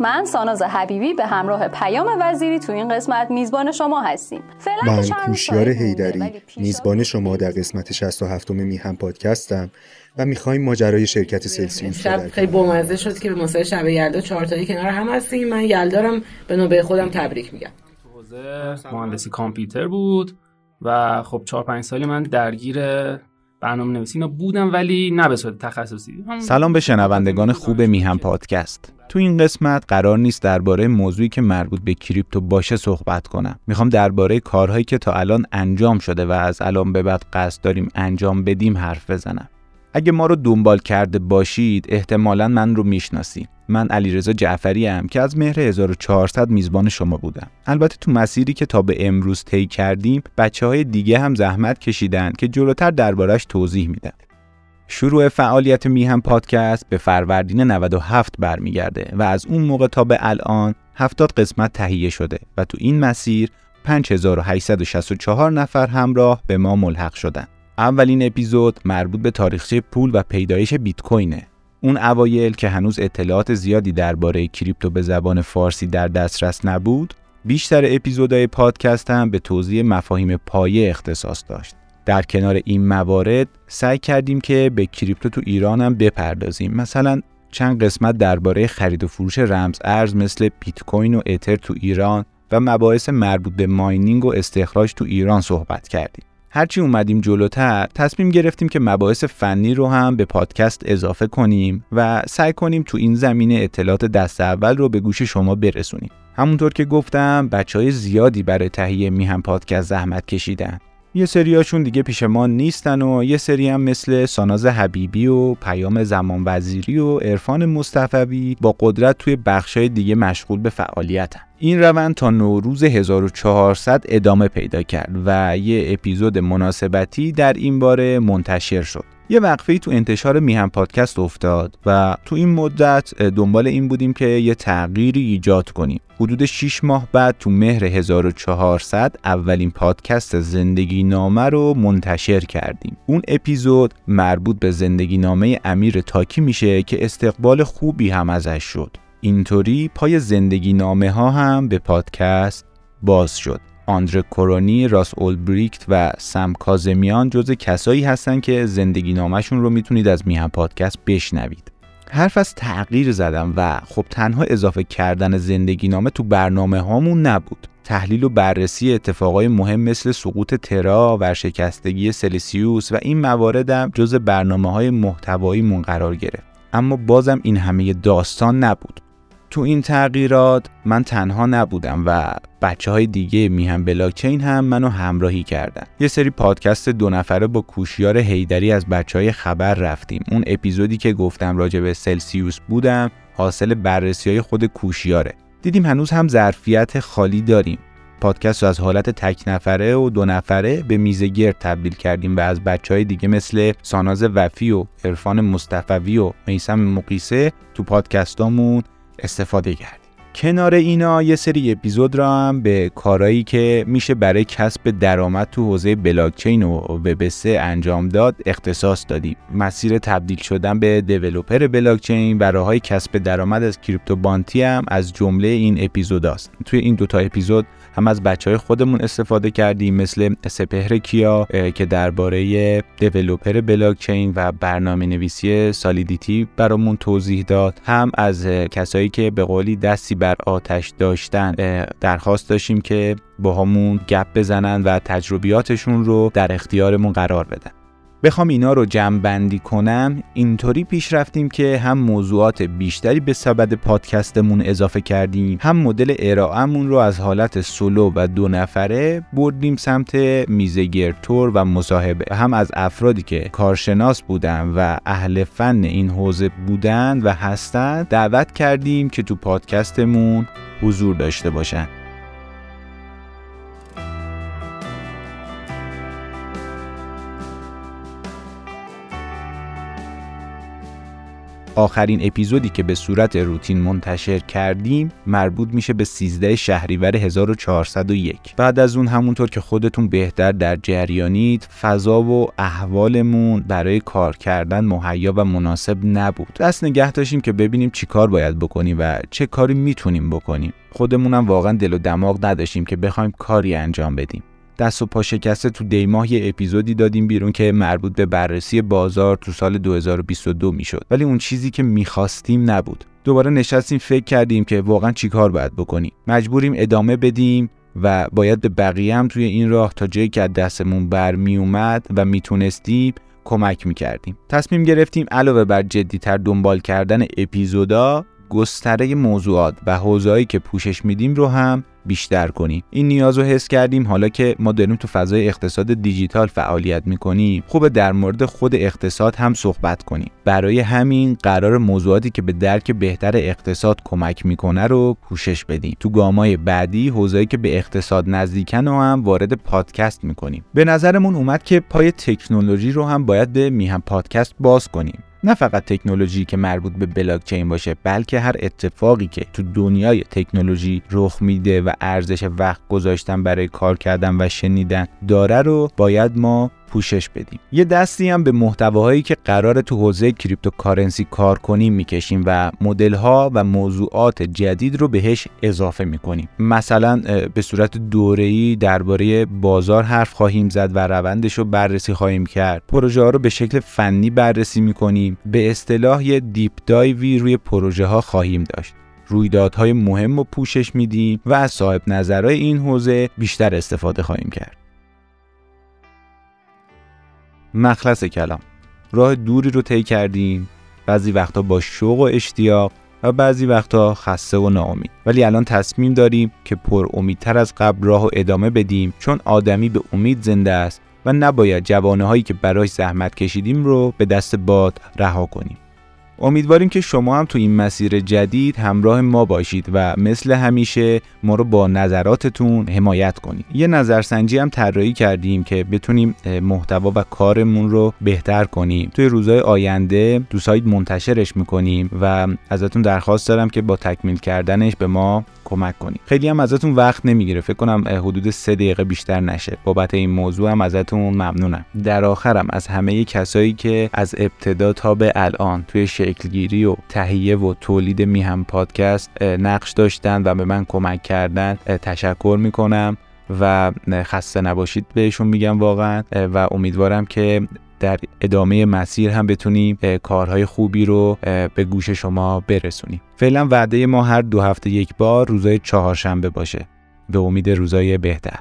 من ساناز حبیبی به همراه پیام وزیری تو این قسمت میزبان شما هستیم. فعلا من کوشیار هیدری میزبان شما در قسمت 67 میهم پادکستم و می‌خوایم ماجرای شرکت سلسیوس شب خیلی بامزه شد که به مسابقه شب یلدا چهار تایی کنار هم هستیم. من یلدارم به نوبه خودم تبریک میگم. حوزه مهندسی کامپیوتر بود و خب چهار پنج سالی من درگیر برنامه نویسی اینا بودم ولی نه به صورت تخصصی. سلام به شنوندگان خوب میهم پادکست. تو این قسمت قرار نیست درباره موضوعی که مربوط به کریپتو باشه صحبت کنم. می‌خوام درباره کارهایی که تا الان انجام شده و از الان به بعد قصد داریم انجام بدیم حرف بزنم. اگه ما رو دنبال کرده باشید احتمالا من رو می‌شناسید من علیرضا جعفری ام که از مهر 1400 میزبان شما بودم. البته تو مسیری که تا به امروز طی کردیم بچه های دیگه هم زحمت کشیدن که جلوتر دربارش توضیح میدم شروع فعالیت میهم پادکست به فروردین 97 برمیگرده و از اون موقع تا به الان 70 قسمت تهیه شده و تو این مسیر 5864 نفر همراه به ما ملحق شدن. اولین اپیزود مربوط به تاریخچه پول و پیدایش بیت کوینه. اون اوایل که هنوز اطلاعات زیادی درباره کریپتو به زبان فارسی در دسترس نبود، بیشتر اپیزودهای پادکست هم به توضیح مفاهیم پایه اختصاص داشت. در کنار این موارد سعی کردیم که به کریپتو تو ایران هم بپردازیم مثلا چند قسمت درباره خرید و فروش رمز ارز مثل بیت کوین و اتر تو ایران و مباحث مربوط به ماینینگ و استخراج تو ایران صحبت کردیم هرچی اومدیم جلوتر تصمیم گرفتیم که مباحث فنی رو هم به پادکست اضافه کنیم و سعی کنیم تو این زمینه اطلاعات دست اول رو به گوش شما برسونیم. همونطور که گفتم بچه های زیادی برای تهیه میهم پادکست زحمت کشیدن. یه سریاشون دیگه پیش ما نیستن و یه سری هم مثل ساناز حبیبی و پیام زمان وزیری و عرفان مصطفوی با قدرت توی بخشای دیگه مشغول به فعالیتن. این روند تا نوروز 1400 ادامه پیدا کرد و یه اپیزود مناسبتی در این باره منتشر شد. یه وقفه تو انتشار میهم پادکست افتاد و تو این مدت دنبال این بودیم که یه تغییری ایجاد کنیم. حدود 6 ماه بعد تو مهر 1400 اولین پادکست زندگی نامه رو منتشر کردیم. اون اپیزود مربوط به زندگی نامه امیر تاکی میشه که استقبال خوبی هم ازش شد. اینطوری پای زندگی نامه ها هم به پادکست باز شد. آندره کورونی، راس اولبریکت و سم کازمیان جز کسایی هستن که زندگی نامشون رو می‌تونید از میهم پادکست بشنوید. حرف از تغییر زدم و خب تنها اضافه کردن زندگی نامه تو برنامه هامون نبود. تحلیل و بررسی اتفاقای مهم مثل سقوط ترا، ورشکستگی سلسیوس و این مواردم جز برنامه های محتواییمون قرار گرفت. اما بازم این همه داستان نبود. تو این تغییرات من تنها نبودم و بچه های دیگه میهم بلاکچین هم منو همراهی کردن. یه سری پادکست دو نفره با کوشیار هیدری از بچه های خبر رفتیم. اون اپیزودی که گفتم راجع به سلسیوس بودم حاصل بررسی های خود کوشیاره. دیدیم هنوز هم ظرفیت خالی داریم. پادکست رو از حالت تک نفره و دو نفره به میزه تبدیل کردیم و از بچه های دیگه مثل ساناز وفی و عرفان مصطفوی و میسم مقیسه تو پادکستامون استفاده کردیم. کنار اینا یه سری اپیزود را هم به کارایی که میشه برای کسب درآمد تو حوزه بلاکچین و وب انجام داد اختصاص دادیم. مسیر تبدیل شدن به دیولوپر بلاکچین و راههای کسب درآمد از کریپتو بانتی هم از جمله این اپیزود است توی این دوتا اپیزود هم از بچه های خودمون استفاده کردیم مثل سپهر کیا که درباره دیولوپر بلاکچین و برنامه نویسی سالیدیتی برامون توضیح داد. هم از کسایی که به قولی دستی بر آتش داشتن درخواست داشتیم که با همون گپ بزنن و تجربیاتشون رو در اختیارمون قرار بدن. بخوام اینا رو جمع بندی کنم اینطوری پیش رفتیم که هم موضوعات بیشتری به سبد پادکستمون اضافه کردیم هم مدل ارائهمون رو از حالت سولو و دو نفره بردیم سمت میزه تور و مصاحبه. هم از افرادی که کارشناس بودن و اهل فن این حوزه بودن و هستن دعوت کردیم که تو پادکستمون حضور داشته باشن. آخرین اپیزودی که به صورت روتین منتشر کردیم مربوط میشه به 13 شهریور 1401 بعد از اون همونطور که خودتون بهتر در جریانید فضا و احوالمون برای کار کردن مهیا و مناسب نبود. دست نگه داشتیم که ببینیم چی کار باید بکنیم و چه کاری می‌تونیم بکنیم. خودمونم واقعا دل و دماغ نداشتیم که بخوایم کاری انجام بدیم. دست و پا شکسته تو دیماه یه اپیزودی دادیم بیرون که مربوط به بررسی بازار تو سال 2022 می‌شد. ولی اون چیزی که می‌خواستیم نبود. دوباره نشستیم فکر کردیم که واقعا چیکار باید بکنیم. مجبوریم ادامه بدیم و باید به بقیه هم توی این راه تا جایی که دستمون برمی اومد و می‌تونستیم کمک می‌کردیم. تصمیم گرفتیم علاوه بر جدیتر دنبال کردن اپیزودا گستره موضوعات و حوزه‌ای که پوشش میدیم رو هم بیشتر کنیم. این نیاز رو حس کردیم حالا که ما داریم تو فضای اقتصاد دیجیتال فعالیت می‌کنیم خوبه در مورد خود اقتصاد هم صحبت کنیم. برای همین قرار موضوعاتی که به درک بهتر اقتصاد کمک می‌کنه رو پوشش بدیم. تو گامای بعدی حوزه‌ای که به اقتصاد نزدیکن و هم وارد پادکست می‌کنیم. به نظرمون اومد که پای تکنولوژی رو هم باید به میهم پادکست باز کنیم. نه فقط تکنولوژی که مربوط به بلاک چین باشه بلکه هر اتفاقی که تو دنیای تکنولوژی رخ میده و ارزش وقت گذاشتن برای کار کردن و شنیدن داره رو باید ما پوشش بدیم. یه دستی هم به محتواهایی که قرار تو حوزه cryptocurrency کار کنیم می‌کشیم و مدل ها و موضوعات جدید رو بهش اضافه می‌کنیم. مثلا به صورت دوره‌ای درباره بازار حرف خواهیم زد و روندش رو بررسی خواهیم کرد. پروژه ها رو به شکل فنی بررسی می‌کنیم. به اصطلاح یه دیپ دایوی روی پروژه ها خواهیم داشت. رویدادهای مهم رو پوشش میدیم و از صاحب نظرهای این حوزه بیشتر استفاده خواهیم کرد. مخلص کلام. راه دوری رو طی کردیم. بعضی وقتا با شوق و اشتیاق و بعضی وقتا خسته و ناامید. ولی الان تصمیم داریم که پر امیدتر از قبل راه و ادامه بدیم چون آدمی به امید زنده است و نباید جوانه هایی که برای زحمت کشیدیم رو به دست باد رها کنیم. امیدواریم که شما هم تو این مسیر جدید همراه ما باشید و مثل همیشه ما رو با نظراتتون حمایت کنید. یه نظرسنجی هم طراحی کردیم که بتونیم محتوا و کارمون رو بهتر کنیم. توی روزهای آینده تو سایت منتشرش می‌کنیم و ازتون درخواست دارم که با تکمیل کردنش به ما کمک کنید خیلی هم ازتون وقت نمی‌گیره. فکر کنم حدود سه دقیقه بیشتر نشه. بابت این موضوع هم ازتون ممنونم. در آخرم از همه کسایی که از ابتدا تا به الان توی شکلگیری و تهیه و تولید میهم پادکست نقش داشتن و به من کمک کردن تشکر می‌کنم و خسته نباشید بهشون میگم واقعا. و امیدوارم که در ادامه مسیر هم بتونیم کارهای خوبی رو به گوش شما برسونیم. فعلا وعده ما هر دو هفته یک بار روزای چهارشنبه باشه. به امید روزای بهتر.